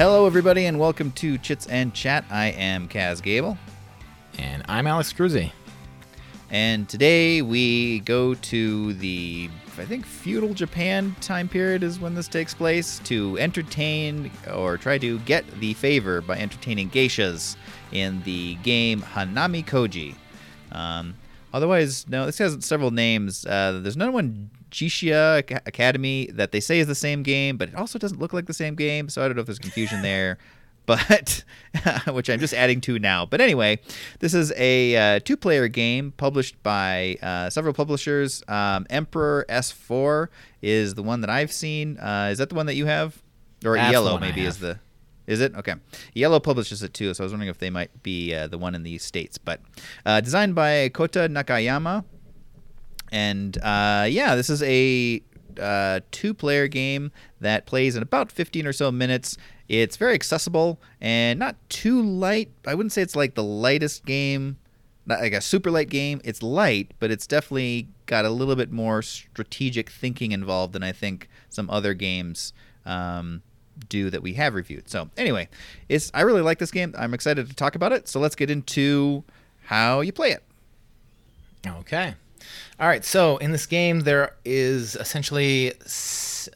Hello, everybody, and welcome to Chits and Chat. I am Kaz Gable, And I'm Alex Cruzy. and today we go to the, I think, feudal Japan time period is when this takes place to entertain or try to get the favor by entertaining geishas in the game Hanamikoji. Um, otherwise, no, this has several names. Uh, there's another one, Jishia Academy, that they say is the same game, but it also doesn't look like the same game, so I don't know if there's confusion there. But which I'm just adding to now. But anyway, this is a uh, two-player game published by uh, several publishers. Um, Emperor S4 is the one that I've seen. Uh, is that the one that you have, or That's Yellow maybe is the is it? Okay. Yellow publishes it too, so I was wondering if they might be uh, the one in the States. But uh, designed by Kota Nakayama. And uh, yeah, this is a uh, two player game that plays in about 15 or so minutes. It's very accessible and not too light. I wouldn't say it's like the lightest game, not like a super light game. It's light, but it's definitely got a little bit more strategic thinking involved than I think some other games. Um, do that we have reviewed. So anyway, it's I really like this game. I'm excited to talk about it. So let's get into how you play it. Okay. All right. So in this game, there is essentially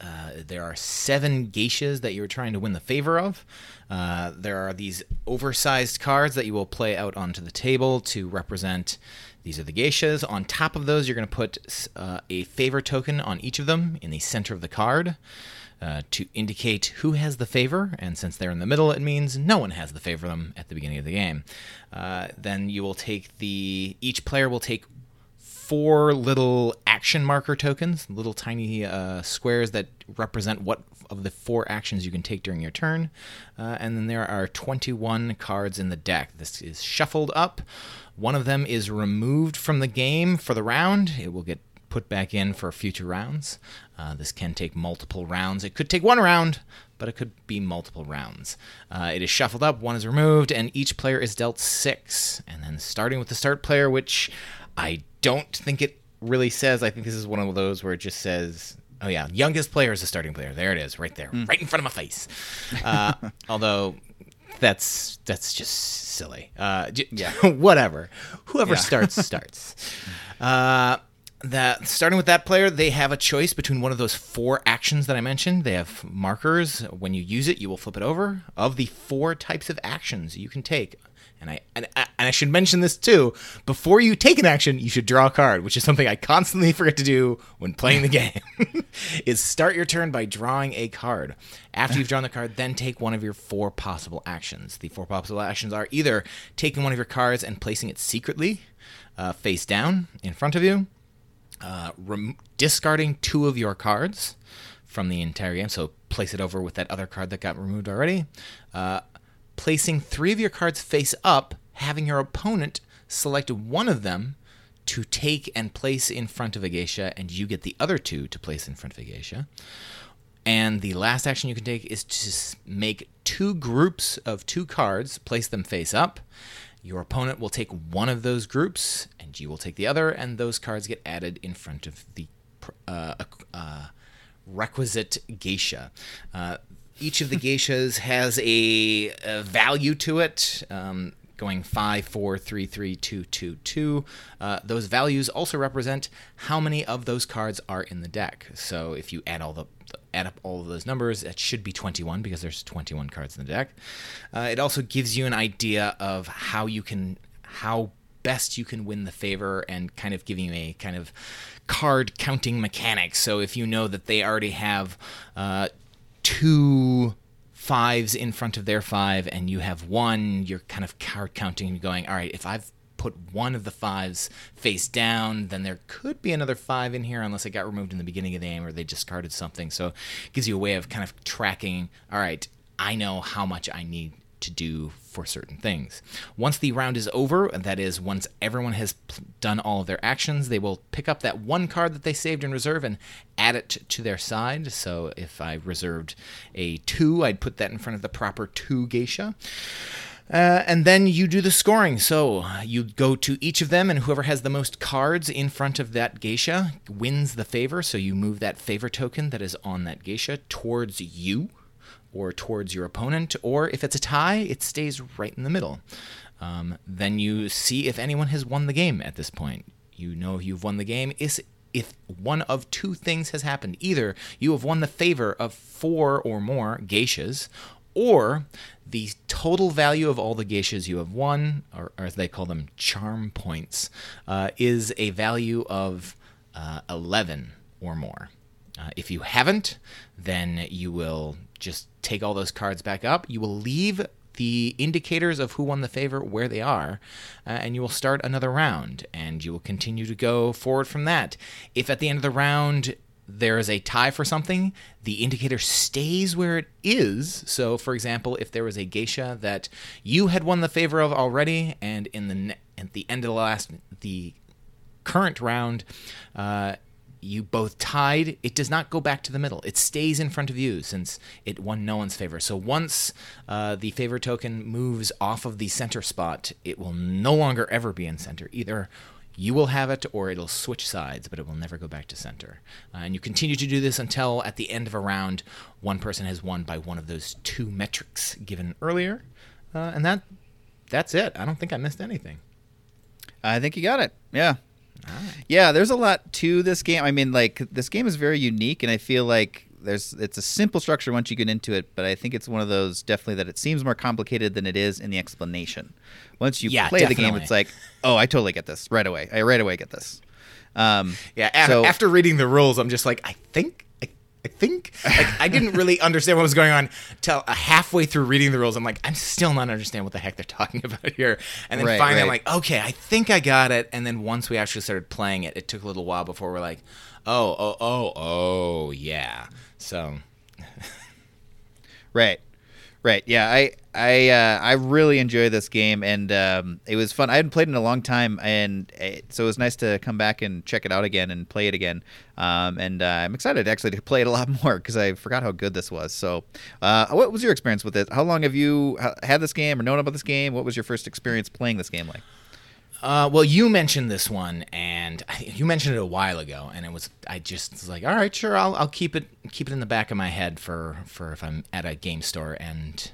uh, there are seven geishas that you're trying to win the favor of. Uh, there are these oversized cards that you will play out onto the table to represent. These are the geishas. On top of those, you're going to put uh, a favor token on each of them in the center of the card. Uh, to indicate who has the favor, and since they're in the middle, it means no one has the favor them at the beginning of the game. Uh, then you will take the each player will take four little action marker tokens, little tiny uh, squares that represent what of the four actions you can take during your turn. Uh, and then there are 21 cards in the deck. This is shuffled up. One of them is removed from the game for the round. It will get put back in for future rounds. Uh, this can take multiple rounds. It could take one round, but it could be multiple rounds. Uh, it is shuffled up, one is removed, and each player is dealt six. And then starting with the start player, which I don't think it really says. I think this is one of those where it just says. Oh yeah, youngest player is the starting player. There it is, right there, right in front of my face. Uh, although that's that's just silly. Uh, j- Yeah. whatever. Whoever Yeah. starts starts. Uh, that starting with that player, they have a choice between one of those four actions that I mentioned. They have markers. When you use it, you will flip it over. Of the four types of actions you can take, and I and, I- and I should mention this too. Before you take an action, you should draw a card, which is something I constantly forget to do when playing the game. is start your turn by drawing a card. After you've drawn the card, then take one of your four possible actions. The four possible actions are either taking one of your cards and placing it secretly, uh, face down in front of you uh, rem- discarding two of your cards from the entire game. So place it over with that other card that got removed already. Uh, placing three of your cards face up, having your opponent select one of them to take and place in front of a geisha, and you get the other two to place in front of a geisha. And the last action you can take is to make two groups of two cards, place them face up. Your opponent will take one of those groups, and you will take the other, and those cards get added in front of the uh, uh, requisite geisha. Uh, each of the geishas has a, a value to it. Um, going five, four, three, three, two, two, two. Uh, those values also represent how many of those cards are in the deck. So if you add all the add up all of those numbers, it should be 21 because there's 21 cards in the deck. Uh, it also gives you an idea of how you can how best you can win the favor and kind of giving you a kind of card counting mechanic. So if you know that they already have uh, two fives in front of their five and you have one, you're kind of card counting and going, all right, if I've put one of the fives face down, then there could be another five in here unless it got removed in the beginning of the game or they discarded something. So it gives you a way of kind of tracking, all right, I know how much I need to do for certain things. Once the round is over, that is, once everyone has done all of their actions, they will pick up that one card that they saved in reserve and add it to their side. So if I reserved a two, I'd put that in front of the proper two geisha. Uh, and then you do the scoring. So you go to each of them, and whoever has the most cards in front of that geisha wins the favor. So you move that favor token that is on that geisha towards you or towards your opponent, or if it's a tie, it stays right in the middle. Um, then you see if anyone has won the game at this point. You know you've won the game is if one of two things has happened. Either you have won the favor of four or more geishas, or the total value of all the geishas you have won, or, or as they call them, charm points, uh, is a value of uh, 11 or more. Uh, if you haven't, then you will just take all those cards back up. You will leave the indicators of who won the favor where they are, uh, and you will start another round, and you will continue to go forward from that. If at the end of the round there is a tie for something, the indicator stays where it is. So, for example, if there was a geisha that you had won the favor of already, and in the ne- at the end of the last the current round, uh, you both tied, it does not go back to the middle. It stays in front of you since it won no one's favor. So once uh, the favor token moves off of the center spot, it will no longer ever be in center. Either you will have it or it'll switch sides, but it will never go back to center. Uh, and you continue to do this until at the end of a round, one person has won by one of those two metrics given earlier. Uh, and that that's it. I don't think I missed anything. I think you got it. Yeah. Yeah, there's a lot to this game. I mean, like this game is very unique, and I feel like there's it's a simple structure once you get into it, but I think it's one of those definitely that it seems more complicated than it is in the explanation. Once you Yeah, play the game, it's like, oh, I totally get this right away. I right away get this. Um, Yeah, So- after reading the rules, I'm just like, I think, I, think, like, I didn't really understand what was going on till uh, halfway through reading the rules. I'm like, I'm still not understanding what the heck they're talking about here. And then Right, finally, I'm like, okay, I think I got it. And then once we actually started playing it, it took a little while before we're like, oh, oh, oh, oh, yeah. So, Right, right. Yeah, I I uh, I really enjoy this game, and um, it was fun. I hadn't played in a long time, and it, so it was nice to come back and check it out again and play it again. Um, and uh, I'm excited actually to play it a lot more because I forgot how good this was. So, uh, what was your experience with it? How long have you had this game or known about this game? What was your first experience playing this game like? Uh, well, you mentioned this one, and you mentioned it a while ago, and it was I just was like, all right, sure, I'll, I'll keep it keep it in the back of my head for for if I'm at a game store, and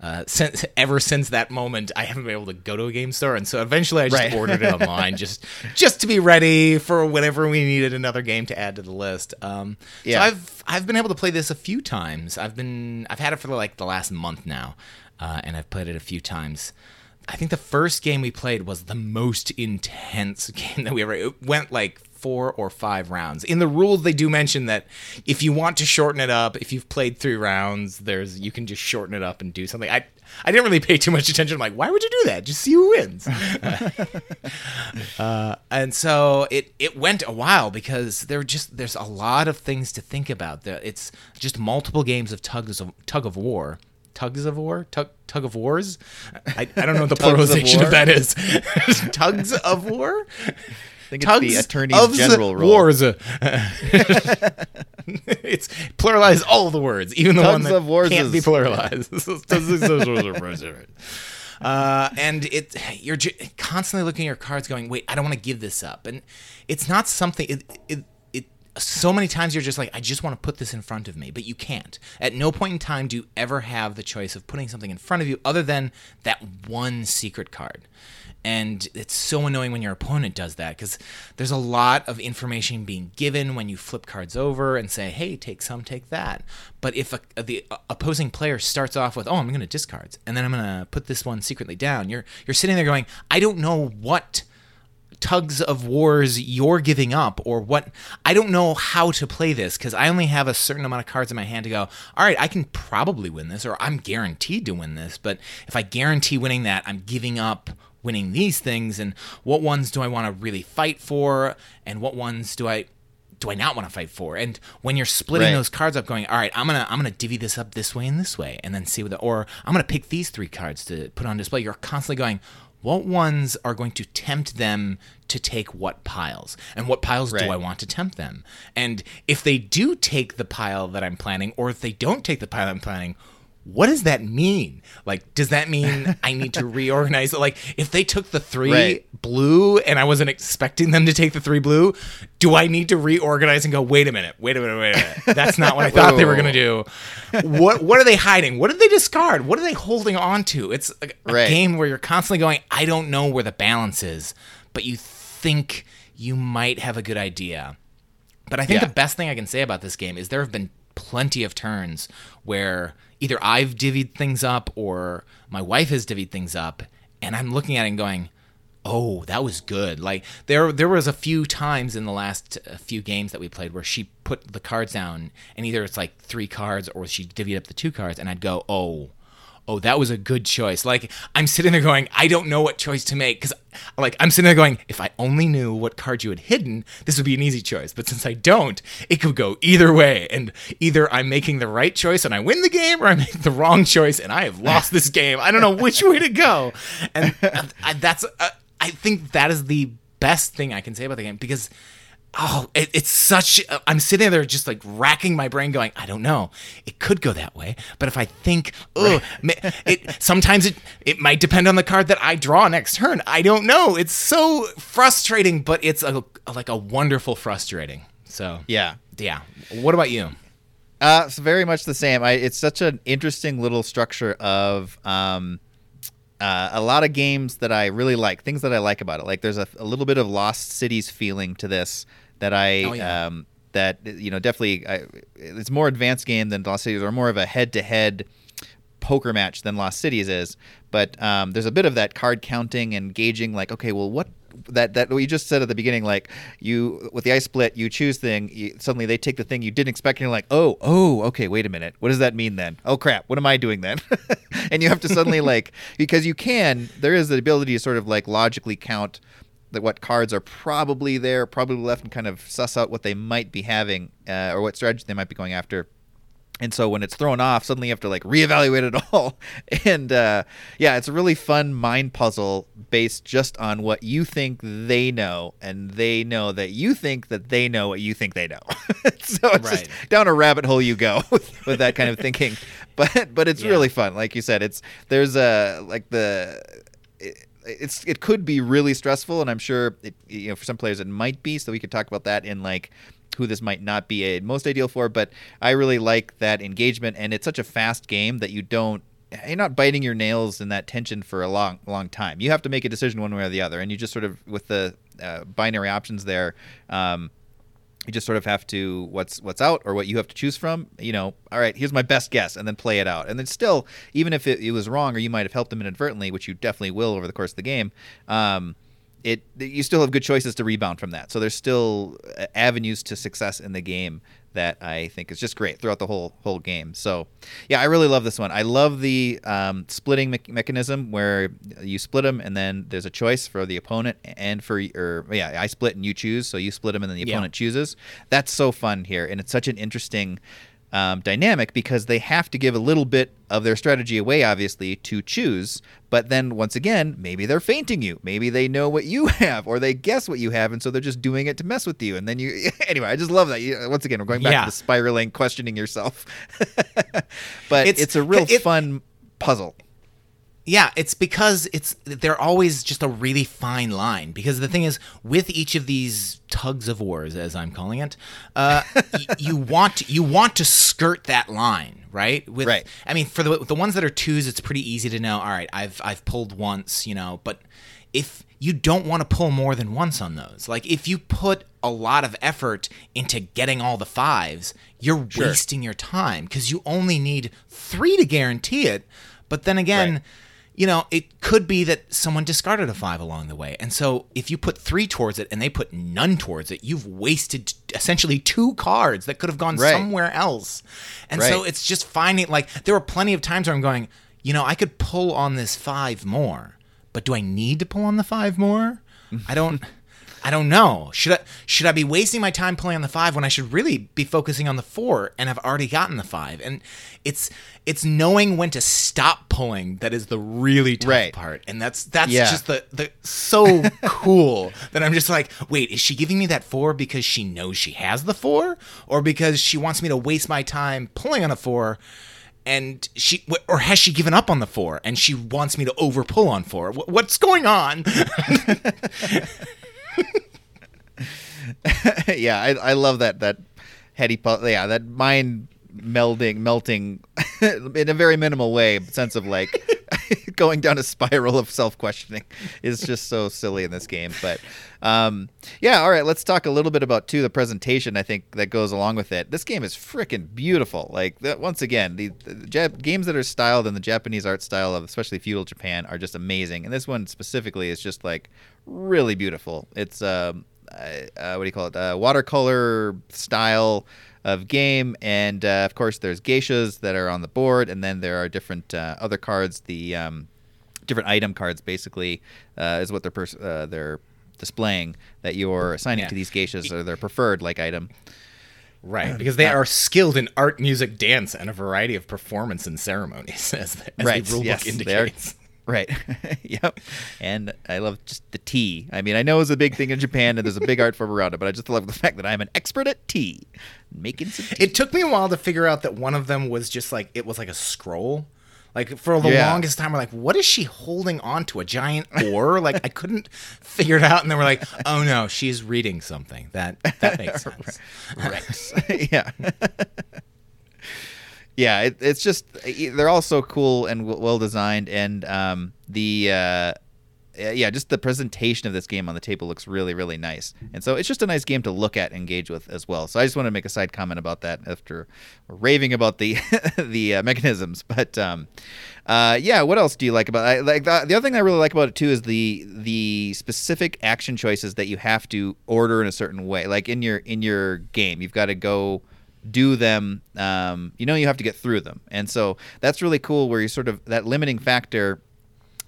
uh, since ever since that moment, I haven't been able to go to a game store, and so eventually I just Right. ordered it online, just just to be ready for whenever we needed another game to add to the list. Um, Yeah. So I've I've been able to play this a few times. I've been I've had it for like the last month now, uh, and I've played it a few times. I think the first game we played was the most intense game that we ever. It went like four or five rounds. In the rules, they do mention that if you want to shorten it up, if you've played three rounds, there's you can just shorten it up and do something. I I didn't really pay too much attention. I'm like, why would you do that? Just see who wins. uh, and so it it went a while because there were just there's a lot of things to think about. It's just multiple games of tugs of tug of war. Tugs of war, tug tug of wars. I, I don't know what the Tugs of pluralization of that is. tugs of war. Think it's Tugs the Attorney of General role. wars. it's pluralize all the words, even the one that of wars can't be is- pluralized. uh, and it you're j- constantly looking at your cards, going, "Wait, I don't want to give this up," and it's not something. It, it so many times you're just like, I just want to put this in front of me, but you can't. At no point in time do you ever have the choice of putting something in front of you other than that one secret card. And it's so annoying when your opponent does that because there's a lot of information being given when you flip cards over and say, hey, take some, take that. But if a, the opposing player starts off with, oh, I'm going to discards, and then I'm going to put this one secretly down, you're, you're sitting there going, I don't know what tugs of wars you're giving up or what I don't know how to play this because I only have a certain amount of cards in my hand to go, all right, I can probably win this or I'm guaranteed to win this. But if I guarantee winning that, I'm giving up winning these things. And what ones do I want to really fight for? And what ones do I do I not want to fight for? And when you're splitting Right. those cards up, going, all right, I'm gonna I'm gonna divvy this up this way and this way, and then see what the or I'm gonna pick these three cards to put on display. You're constantly going, what ones are going to tempt them to take what piles, and what piles Right. do I want to tempt them? And if they do take the pile that I'm planning, or if they don't take the pile I'm planning. What does that mean? Like, does that mean I need to reorganize it? Like, if they took the three Right. blue and I wasn't expecting them to take the three blue, do I need to reorganize and go, wait a minute, wait a minute, wait a minute? That's not what I thought they were going to do. What What are they hiding? What did they discard? What are they holding on to? It's a, a Right. game where you're constantly going, I don't know where the balance is, but you think you might have a good idea. But I think Yeah. the best thing I can say about this game is there have been plenty of turns where either I've divvied things up or my wife has divvied things up, and I'm looking at it and going, "Oh, that was good." Like there, there was a few times in the last uh, few games that we played where she put the cards down, and either it's like three cards or she divvied up the two cards, and I'd go, "Oh." Oh, that was a good choice. Like I'm sitting there going, I don't know what choice to make because, like, I'm sitting there going, if I only knew what card you had hidden, this would be an easy choice. But since I don't, it could go either way, and either I'm making the right choice and I win the game, or I make the wrong choice and I have lost this game. I don't know which way to go, and I, that's uh, I think that is the best thing I can say about the game because oh it, it's such i'm sitting there just like racking my brain going i don't know. It could go that way but if i think oh it sometimes it it might depend on the card that i draw next turn. I don't know. It's so frustrating but it's a, like a wonderful frustrating. So Yeah. yeah. What about you? Uh, it's very much the same. I, it's such an interesting little structure of um, uh, a lot of games that I really like. Things that I like about it. Like there's a, a little bit of Lost Cities feeling to this that I Oh, yeah. um, that you know definitely. I, it's more advanced game than Lost Cities, or more of a head-to-head poker match than Lost Cities is. But um, there's a bit of that card counting and gauging. Like, okay, well, what that that what you just said at the beginning, like you with the ice split, you choose thing. You, suddenly they take the thing you didn't expect, and you're like, oh, oh, okay, wait a minute, what does that mean then? Oh crap, what am I doing then? and you have to suddenly like because you can. There is the ability to sort of like logically count that what cards are probably there, probably left, and kind of suss out what they might be having uh, or what strategy they might be going after. And so when it's thrown off, suddenly you have to like reevaluate it all. And uh, yeah, it's a really fun mind puzzle based just on what you think they know, and they know that you think that they know what you think they know. so it's Right. just down a rabbit hole you go with, with that kind of thinking. But but it's Yeah. really fun, like you said. It's there's a like the. It, it's it could be really stressful, and I'm sure it, you know for some players it might be. So we could talk about that in like who this might not be a most ideal for. But I really like that engagement, and it's such a fast game that you don't you're not biting your nails in that tension for a long long time. You have to make a decision one way or the other, and you just sort of with the uh, binary options there. Um, you just sort of have to what's what's out or what you have to choose from you know all right here's my best guess and then play it out and then still even if it, it was wrong or you might have helped them inadvertently which you definitely will over the course of the game um, it you still have good choices to rebound from that so there's still uh, avenues to success in the game that I think is just great throughout the whole whole game. So, yeah, I really love this one. I love the um, splitting me- mechanism where you split them and then there's a choice for the opponent and for or yeah, I split and you choose. So you split them and then the Yeah. opponent chooses. That's so fun here, and it's such an interesting um, dynamic because they have to give a little bit of their strategy away, obviously, to choose. But then once again, maybe they're feinting you. Maybe they know what you have, or they guess what you have, and so they're just doing it to mess with you. And then you, anyway, I just love that. Once again, we're going back Yeah. to the spiraling, questioning yourself. but it's, It's- a real it- fun puzzle. Yeah, it's because it's they're always just a really fine line. Because the thing is, with each of these tugs of wars, as I'm calling it, uh, y- you want you want to skirt that line, right? With, Right. I mean, for the the ones that are twos, it's pretty easy to know. All right, I've I've pulled once, you know, but if you don't want to pull more than once on those, like if you put a lot of effort into getting all the fives, you're Sure. wasting your time because you only need three to guarantee it. But then again Right. You know, it could be that someone discarded a five along the way. And so if you put three towards it and they put none towards it, you've wasted essentially two cards that could have gone Right. somewhere else. And so it's just finding, like, there were plenty of times where I'm going, you know, I could pull on this five more, but do I need to pull on the five more? I don't. I don't know. Should I should I be wasting my time pulling on the five when I should really be focusing on the four and have already gotten the five? And it's it's knowing when to stop pulling that is the really tough Right. part. And that's that's Yeah. just the the so cool that I'm just like, wait, is she giving me that four because she knows she has the four, or because she wants me to waste my time pulling on a four? and she or has she given up on the four and she wants me to over pull on four? What's going on? yeah, I, I love that that heady yeah that mind melding melting in a very minimal way sense of like going down a spiral of self-questioning is just so silly in this game but um, yeah all right let's talk a little bit about too the presentation i think that goes along with it. This game is freaking beautiful like once again the, the Jap- games that are styled in the japanese art style of especially feudal japan are just amazing and this one specifically is just like really beautiful. It's um, uh, what do you call it uh, watercolor style of game, and uh, of course there's geishas that are on the board, and then there are different uh, other cards. The um, different item cards basically uh, is what they're pers- uh, they're displaying that you're assigning yeah. to these geishas or their preferred like item. Right, because they are skilled in art, music, dance, and a variety of performance and ceremonies, as, the, as right. the rulebook yes, indicates. Right. yep. And I love just the tea. I mean, I know it's a big thing in Japan and there's a big art form around it, but I just love the fact that I'm an expert at tea. Making some tea. It took me a while to figure out that one of them was just like it was like a scroll. Like for the yeah. longest time, we're like, what is she holding on to? A giant oar? like I couldn't figure it out, and then we're like, oh no, she's reading something. That that makes sense. right. yeah yeah, it, it's just they're all so cool and well designed, and um, the uh, yeah, just the presentation of this game on the table looks really really nice, and so it's just a nice game to look at, and engage with as well. So I just want to make a side comment about that after raving about the the uh, mechanisms, but um, uh, yeah, what else do you like about it? Like the, the other thing I really like about it too is the the specific action choices that you have to order in a certain way. Like in your in your game, you've got to go do them um, you know you have to get through them. And so that's really cool where you sort of that limiting factor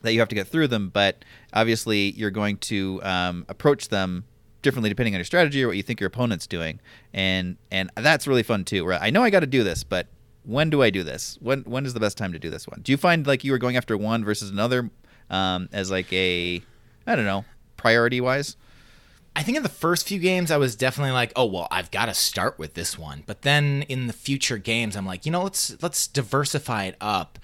that you have to get through them but obviously you're going to um, approach them differently depending on your strategy or what you think your opponent's doing. And and that's really fun too where i know i got to do this but when do i do this? When when is the best time to do this one? Do you find like you were going after one versus another um, as like a i don't know priority wise I think in the first few games I was definitely like, oh well, I've got to start with this one. But then in the future games, I'm like, you know, let's let's diversify it up.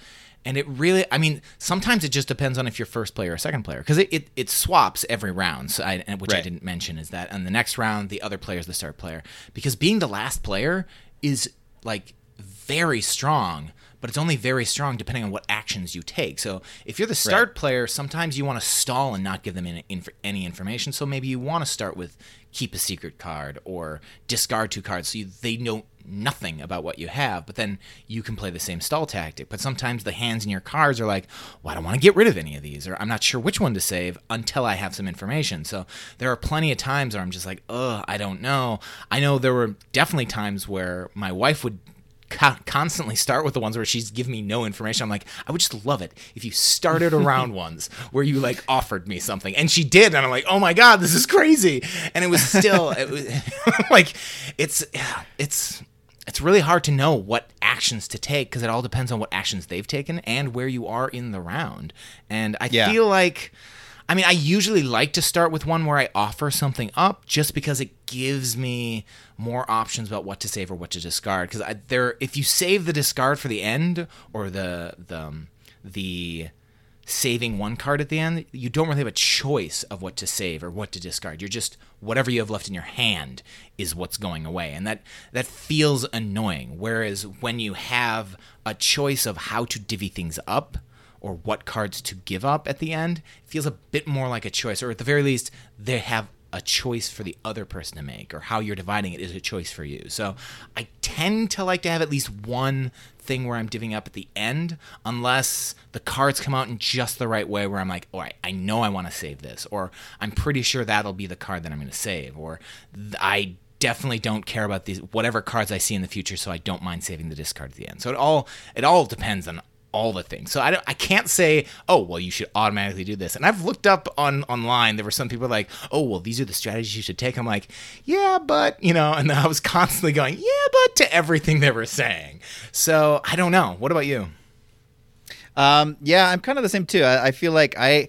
And it really, I mean, sometimes it just depends on if you're first player or second player because it, it, it, swaps every round. So I, which right. I didn't mention is that on the next round the other player is the start player because being the last player is like very strong but it's only very strong depending on what actions you take. So if you're the start right. player, sometimes you want to stall and not give them any, any information. So maybe you want to start with keep a secret card or discard two cards so you, they know nothing about what you have, but then you can play the same stall tactic. But sometimes the hands in your cards are like, well, I don't want to get rid of any of these, or I'm not sure which one to save until I have some information. So there are plenty of times where I'm just like, ugh, I don't know. I know there were definitely times where my wife would co- constantly start with the ones where she's giving me no information. I'm like, I would just love it if you started around ones where you like offered me something, and she did, and I'm like, oh my god, this is crazy. And it was still, it was like, it's it's it's really hard to know what actions to take because it all depends on what actions they've taken and where you are in the round. And I yeah. feel like I mean, I usually like to start with one where I offer something up just because it gives me more options about what to save or what to discard. Because there, if you save the discard for the end or the the um, the saving one card at the end, you don't really have a choice of what to save or what to discard. You're just whatever you have left in your hand is what's going away, and that that feels annoying. Whereas when you have a choice of how to divvy things up or what cards to give up at the end it feels a bit more like a choice, or at the very least, they have a choice for the other person to make, or how you're dividing it is a choice for you. So I tend to like to have at least one thing where I'm divvying up at the end, unless the cards come out in just the right way where I'm like, all right, I know I want to save this, or I'm pretty sure that'll be the card that I'm going to save, or I definitely don't care about these whatever cards I see in the future, so I don't mind saving the discard at the end. So it all it all depends on all the things. So I don't, I can't say, oh, well, you should automatically do this. And I've looked up on online. There were some people like, oh, well, these are the strategies you should take. I'm like, yeah, but you know, and I was constantly going, yeah, but to everything they were saying. So I don't know. What about you? Um, yeah, I'm kind of the same too. I, I feel like I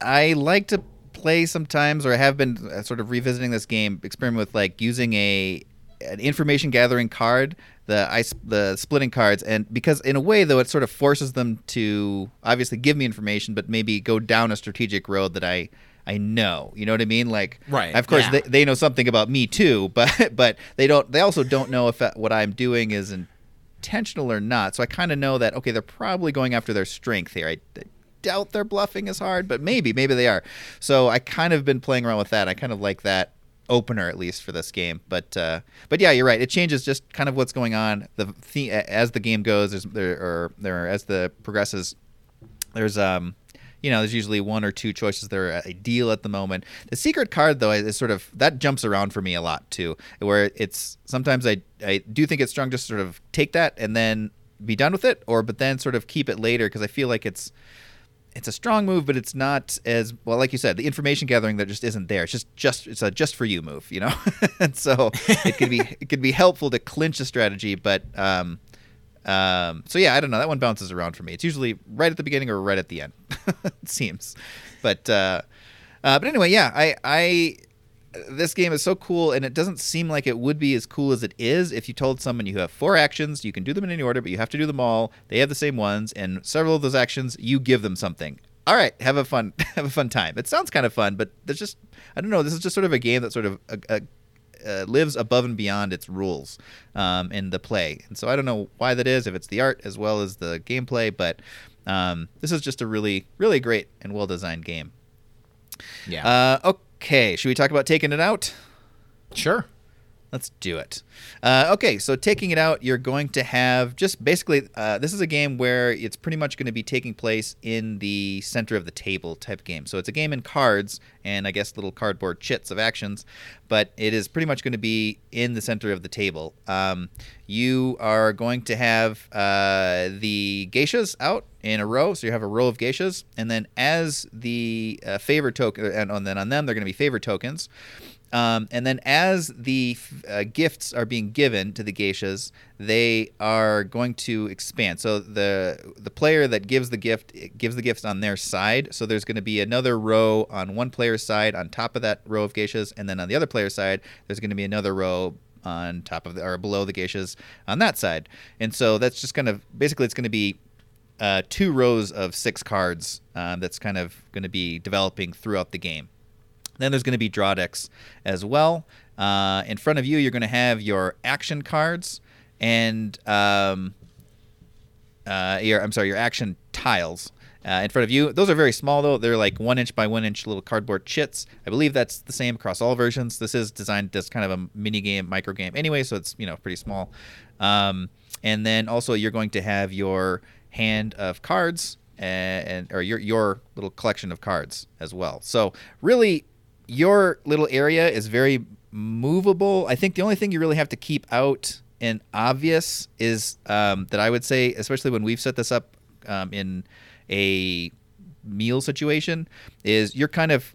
I like to play sometimes, or I have been uh, sort of revisiting this game, experiment with like using a an information gathering card the ice the splitting cards and because in a way though it sort of forces them to obviously give me information but maybe go down a strategic road that I I know. You know what I mean? Like, Right, Of course, yeah. they, they know something about me too, but but they don't. They also don't know if uh, what I'm doing is intentional or not. So I kind of know that okay, they're probably going after their strength here. I, I doubt they're bluffing as hard, but maybe maybe they are. So I kind of been playing around with that. I kind of like that opener at least for this game. But uh, but yeah, you're right. It changes just kind of what's going on. The, the as the game goes, there's there or there as the progresses there's um you know there's usually one or two choices that are ideal at the moment the secret card though is sort of that jumps around for me a lot too where it's sometimes i i do think it's strong just sort of take that and then be done with it or but then sort of keep it later because i feel like it's it's a strong move, but it's not as well. Like you said, the information gathering that just isn't there. It's just just it's a just for you move, you know. and so it could be it could be helpful to clinch a strategy, but um, um, so yeah, I don't know. That one bounces around for me. It's usually right at the beginning or right at the end. it seems, but uh, uh, but anyway, yeah. I I this game is so cool, and it doesn't seem like it would be as cool as it is if you told someone you have four actions, you can do them in any order, but you have to do them all. They have the same ones, and several of those actions, you give them something. All right, have a fun have a fun time. It sounds kind of fun, but there's just I don't know. This is just sort of a game that sort of uh, uh, uh, lives above and beyond its rules um, in the play. And so I don't know why that is, if it's the art as well as the gameplay, but um, this is just a really, really great and well designed game. Yeah. Uh, okay, should we talk about taking it out? sure. Let's do it. Uh, okay, so taking it out, you're going to have just basically. Uh, this is a game where it's pretty much going to be taking place in the center of the table type game. So it's a game in cards and I guess little cardboard chits of actions, but it is pretty much going to be in the center of the table. Um, you are going to have uh, the geishas out in a row, so you have a row of geishas, and then as the uh, favor token, and, and then on them they're going to be favor tokens. Um, and then as the uh, gifts are being given to the geishas, they are going to expand. So the the player that gives the gift gives the gifts on their side. So there's going to be another row on one player's side on top of that row of geishas, and then on the other player's side, there's going to be another row on top of the, or below the geishas on that side. And so that's just kind of basically it's going to be uh, two rows of six cards um, that's kind of going to be developing throughout the game. Then there's going to be draw decks as well. Uh, in front of you, you're going to have your action cards and um, uh, your I'm sorry, your action tiles. Uh, in front of you, those are very small though. They're like one inch by one inch little cardboard chits. I believe that's the same across all versions. This is designed as kind of a mini game, micro game anyway, so it's you know pretty small. Um, and then also you're going to have your hand of cards and, and or your your little collection of cards as well. So really, your little area is very movable. I think the only thing you really have to keep out and obvious is um, that I would say, especially when we've set this up um, in a meal situation, is you're kind of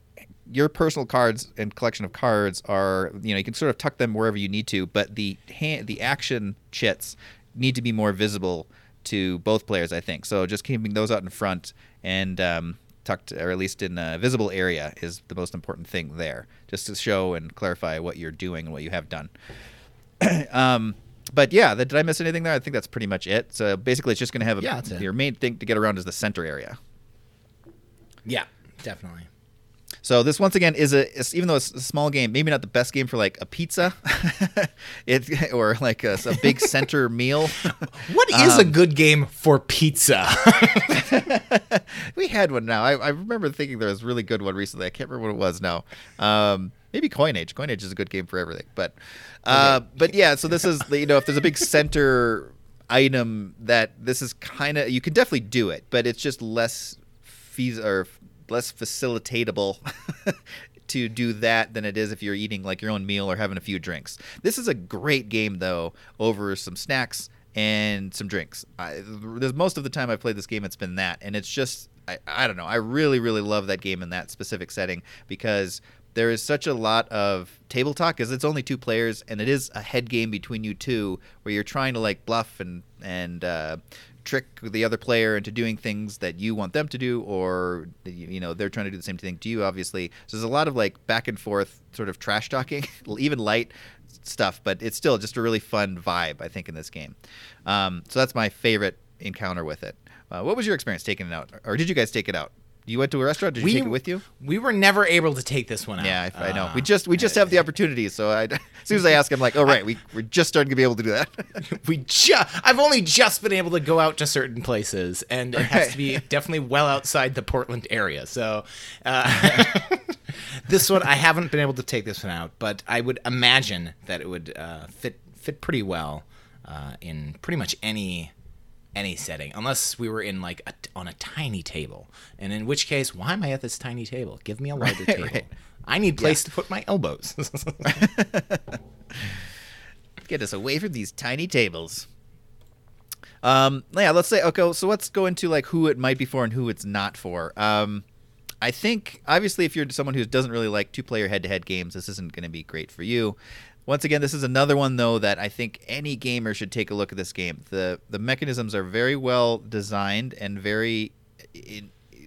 your personal cards and collection of cards are you know you can sort of tuck them wherever you need to, but the hand, the action chits need to be more visible to both players. I think so. Just keeping those out in front and um, tucked, or at least in a visible area, is the most important thing there, just to show and clarify what you're doing and what you have done. um, but yeah, that, did I miss anything there? I think that's pretty much it. So basically, it's just going to have a, Yeah, your main thing to get around is the center area. Yeah, definitely. So this once again is a even though it's a small game, maybe not the best game for like a pizza, it or like a, a big center meal. What is a good game for pizza? we had one now. I, I remember thinking there was a really good one recently. I can't remember what it was now. Um, maybe Coinage. Coinage is a good game for everything. But uh, but yeah. So this is you know if there's a big center item that this is kind of you can definitely do it, but it's just less fees or less facilitatable. To do that than it is if you're eating like your own meal or having a few drinks. This is a great game though over some snacks and some drinks. I, most of the time I've played this game, it's been that, and it's just I, I don't know. I really really love that game in that specific setting because there is such a lot of table talk because it's only two players and it is a head game between you two where you're trying to like bluff and and uh, trick the other player into doing things that you want them to do or you know they're trying to do the same thing to you obviously so there's a lot of like back and forth sort of trash talking even light stuff, but it's still just a really fun vibe, I think, in this game. Um, so that's my favorite encounter with it. Uh, what was your experience taking it out, or did you guys take it out? You went to a restaurant. Did you We- take it with you? We were never able to take this one out. Yeah, I, I know. Uh, we just we just have the opportunity. So I, as soon as I ask, I'm like, oh right, we we're just starting to be able to do that. we just I've only just been able to go out to certain places, and it has to be definitely well outside the Portland area. So uh, this one I haven't been able to take this one out, but I would imagine that it would uh, fit fit pretty well uh, in pretty much any any setting, unless we were in like a, on a tiny table, and in which case, why am I at this tiny table? Give me a larger table. right. I need place to put my elbows. Get us away from these tiny tables. Um, yeah, let's say okay. So let's go into like who it might be for and who it's not for. Um, I think obviously if you're someone who doesn't really like two-player head-to-head games, this isn't going to be great for you. Once again, this is another one though that I think any gamer should take a look at this game. the The mechanisms are very well designed and very,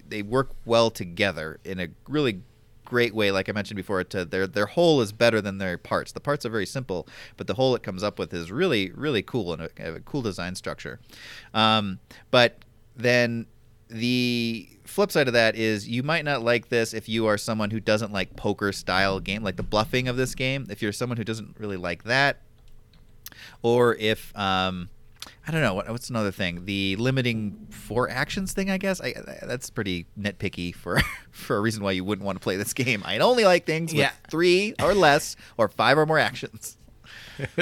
they work well together in a really great way. Like I mentioned before, to their their whole is better than their parts. The parts are very simple, but the whole it comes up with is really really cool and a, a cool design structure. Um, but then the flip side of that is you might not like this if you are someone who doesn't like poker style game like the bluffing of this game. If you're someone who doesn't really like that or if um, I don't know what, what's another thing? The limiting four actions thing I guess? I, that's pretty nitpicky for for a reason why you wouldn't want to play this game. I only like things with Yeah. three or less or five or more actions.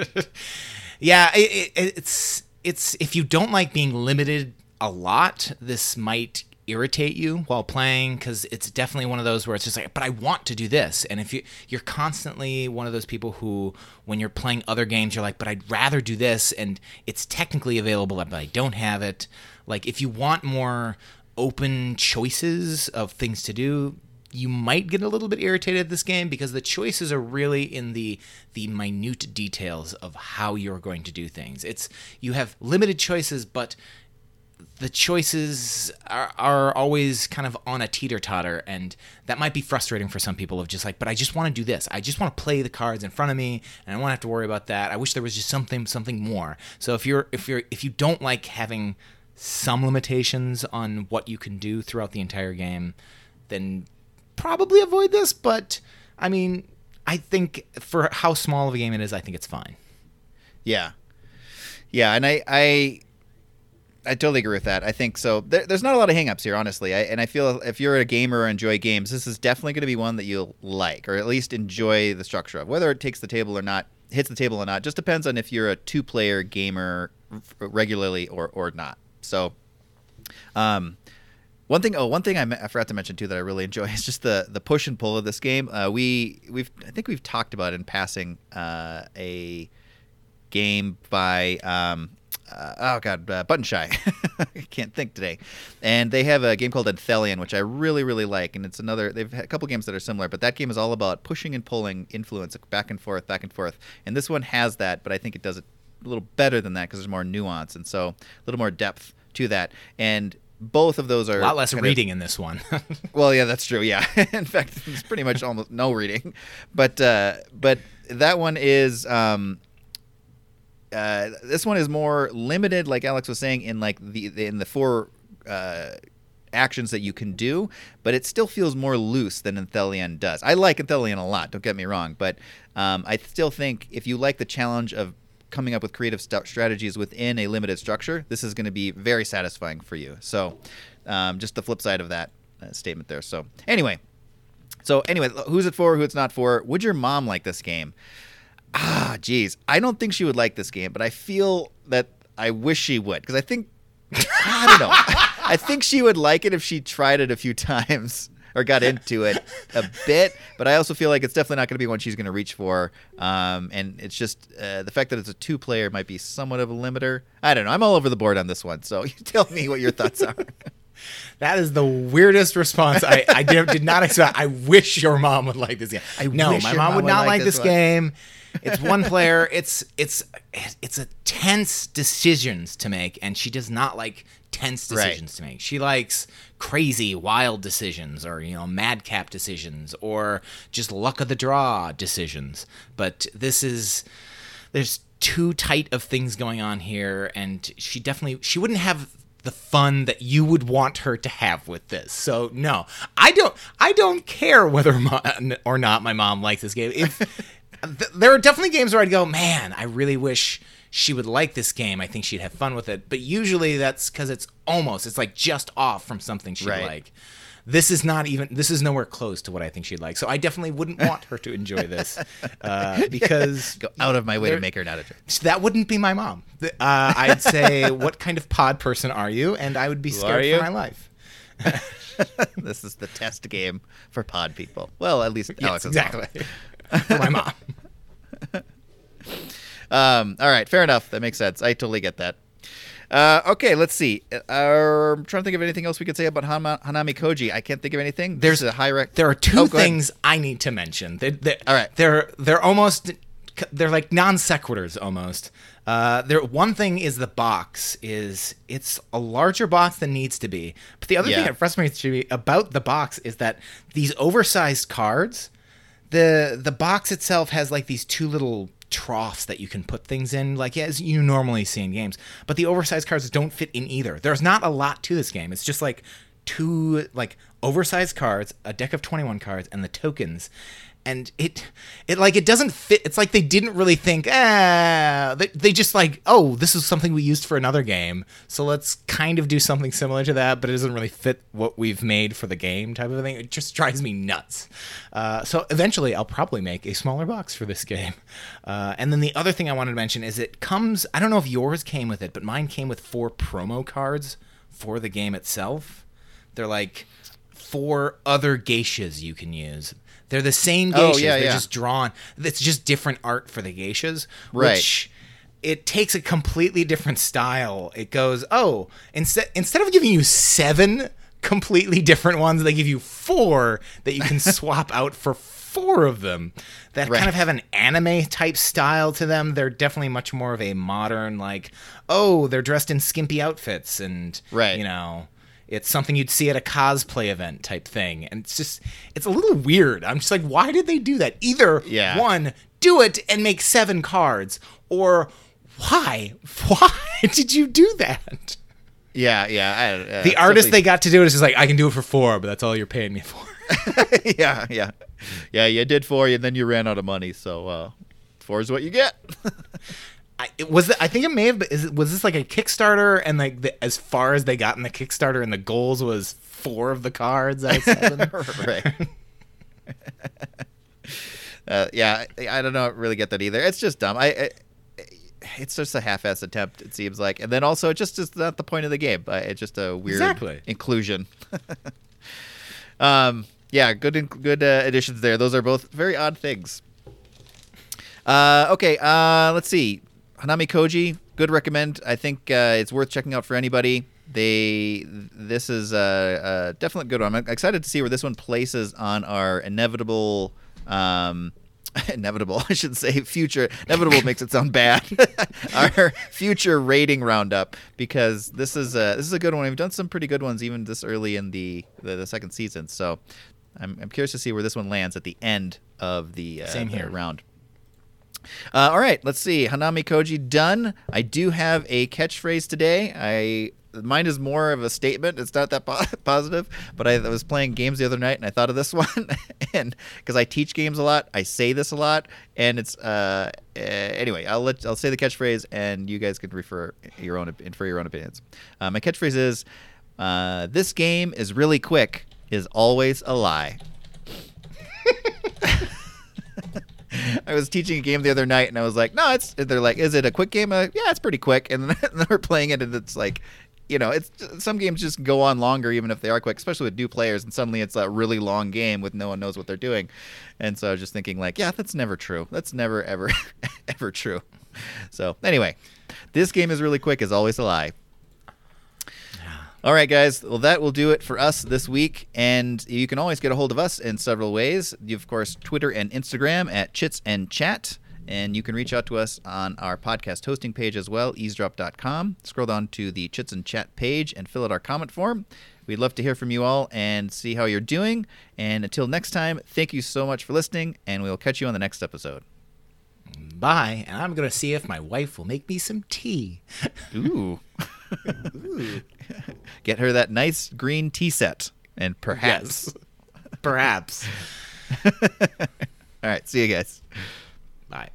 Yeah, it, it, it's it's if you don't like being limited a lot, this might irritate you while playing because it's definitely one of those where it's just like, but I want to do this. And if you you're constantly one of those people who, when you're playing other games, you're like, but I'd rather do this, and it's technically available, but I don't have it. Like if you want more open choices of things to do, you might get a little bit irritated at this game because the choices are really in the the minute details of how you're going to do things. It's you have limited choices, but the choices are, are always kind of on a teeter totter, and that might be frustrating for some people. Of just like, but I just want to do this. I just want to play the cards in front of me, and I don't have to worry about that. I wish there was just something something more. So if you're if you're if you don't like having some limitations on what you can do throughout the entire game, then probably avoid this. But I mean, I think for how small of a game it is, I think it's fine. Yeah, yeah, and I I I totally agree with that. I think so. There, there's not a lot of hangups here, honestly. I, and I feel if you're a gamer or enjoy games, this is definitely going to be one that you'll like, or at least enjoy the structure of. Whether it takes the table or not, hits the table or not, just depends on if you're a two-player gamer regularly or or not. So, um, one thing, oh, one thing I, me- I forgot to mention too that I really enjoy is just the the push and pull of this game. Uh, we we've I think we've talked about in passing uh, a game by um, uh, oh god uh, Button Shy. I can't think today, and they have a game called Anthelion, which I really really like, and it's another. They've had a couple games that are similar, but that game is all about pushing and pulling influence back and forth, back and forth, and this one has that, but I think it does it a little better than that because there's more nuance and so a little more depth to that, and both of those are A lot less kind of- reading in this one. well, yeah, that's true. Yeah, in fact, it's pretty much almost no reading, but uh, but that one is um, uh, this one is more limited, like Alex was saying, in like the in the four uh, actions that you can do, but it still feels more loose than Anthelion does. I like Anthelion a lot. Don't get me wrong, but um, I still think if you like the challenge of coming up with creative st- strategies within a limited structure, this is going to be very satisfying for you. So, um, just the flip side of that uh, statement there. So, anyway, so anyway, who's it for? Who it's not for? Would your mom like this game? Ah, geez, I don't think she would like this game, but I feel that I wish she would because I think I don't know. I think she would like it if she tried it a few times or got into it a bit. But I also feel like it's definitely not going to be one she's going to reach for. Um, and it's just uh, the fact that it's a two-player might be somewhat of a limiter. I don't know. I'm all over the board on this one, so you tell me what your thoughts are. That is the weirdest response I, I did, did not expect. I wish your mom would like this game. I no, wish my mom mom would would not like like this this one. It's one player. It's it's it's a tense decisions to make, and she does not like tense Right. decisions to make. She likes crazy, wild decisions, or you know, madcap decisions, or just luck of the draw decisions. But this is there's too tight of things going on here, and she definitely she wouldn't have the fun that you would want her to have with this. So no, I don't. I don't care whether mo- or not my mom likes this game. If th- there are definitely games where I'd go, man, I really wish she would like this game. I think she'd have fun with it. But usually that's because it's almost it's like just off from something she'd Right. like. This is not even. This is nowhere close to what I think she'd like. So I definitely wouldn't want her to enjoy this uh, because Go out of my way to make her not enjoy. that wouldn't be my mom. Uh, I'd say, "What kind of pod person are you?" And I would be scared for my life. this is the test game for pod people. Well, at least Alex Yes, exactly. For my mom. Um, all right, fair enough. That makes sense. I totally get that. Uh, okay, let's see. Uh, I'm trying to think of anything else we could say about Hana- Hanamikoji. I can't think of anything. There's a high rec. There are two Oh, go ahead. things I need to mention. They, they, All right. They're they're almost they're like non sequiturs almost. Uh, there one thing is the box is it's a larger box than needs to be. But the other Yeah. thing that frustrates me about the box is that these oversized cards, the the box itself has like these two little troughs that you can put things in like as you normally see in games. But the oversized cards don't fit in either. There's not a lot to this game. It's just like two like oversized cards a deck of 21 cards and the tokens and it it like it doesn't fit it's like they didn't really think ah they, they just like oh this is something we used for another game so let's kind of do something similar to that but it doesn't really fit what we've made for the game type of thing. It just drives me nuts. Uh, so eventually i'll probably make a smaller box for this game. Uh, and then the other thing i wanted to mention is it comes i don't know if yours came with it but mine came with four promo cards for the game itself. They're like four other geishas you can use. They're the same geishas. Oh, geishas. yeah, They're yeah. just drawn. It's just different art for the geishas, Right. which it takes a completely different style. It goes, oh, instead instead of giving you seven completely different ones, they give you four that you can swap out for four of them that Right. kind of have an anime type style to them. They're definitely much more of a modern, like, oh, they're dressed in skimpy outfits and Right. you know it's something you'd see at a cosplay event type thing and it's just it's a little weird i'm just like why did they do that either Yeah. one do it and make seven cards or why why did you do that Yeah, yeah. I, uh, the artist they got to do it is just like i can do it for four but that's all you're paying me for yeah, yeah, yeah. You did four, and then you ran out of money. So uh, four is what you get. I, it was I think it may have been is it, was this like a Kickstarter and like the, as far as they got in the Kickstarter and the goals was four of the cards out of seven. right. uh, yeah, I, I don't know. Really get that either. It's just dumb. I. I it's just a half-ass attempt, it seems like, and then also it just is not the point of the game. Uh, it's just a weird Exactly. inclusion. um, yeah, good, good uh, additions there. Those are both very odd things. Uh, okay, uh, let's see. Hanamikoji, good recommend. I think uh, it's worth checking out for anybody. They, this is a, a definitely good one. I'm excited to see where this one places on our inevitable, um, inevitable, I should say, future. Inevitable makes it sound bad. our future rating roundup because this is a this is a good one. We've done some pretty good ones even this early in the the, the second season. So. I'm, I'm curious to see where this one lands at the end of the, uh, Same the here. round. Uh, all right, let's see. Hanamikoji done. I do have a catchphrase today. I mine is more of a statement. It's not that po- positive, but I, I was playing games the other night and I thought of this one, and because I teach games a lot, I say this a lot, and it's uh, uh, anyway. I'll let I'll say the catchphrase, and you guys can refer your own for your own opinions. Uh, my catchphrase is, uh, "This game is really quick." Is always a lie. I was teaching a game the other night, and I was like, "No, it's." They're like, "Is it a quick game?" Uh, yeah, it's pretty quick. And then, and then we're playing it, and it's like, you know, it's some games just go on longer, even if they are quick, especially with new players. And suddenly, it's a really long game with no one knows what they're doing. And so I was just thinking, like, yeah, that's never true. That's never ever ever true. So anyway, this game is really quick. Is always a lie. All right, guys. Well, that will do it for us this week. And you can always get a hold of us in several ways. You, of course, Twitter and Instagram at Chits and Chat. And you can reach out to us on our podcast hosting page as well, eavesdrop.com. Scroll down to the Chits and Chat page and fill out our comment form. We'd love to hear from you all and see how you're doing. And until next time, thank you so much for listening, and we'll catch you on the next episode. Bye, and I'm gonna see if my wife will make me some tea. Ooh. Get her that nice green tea set, and perhaps. Perhaps. All right, see you guys. Bye.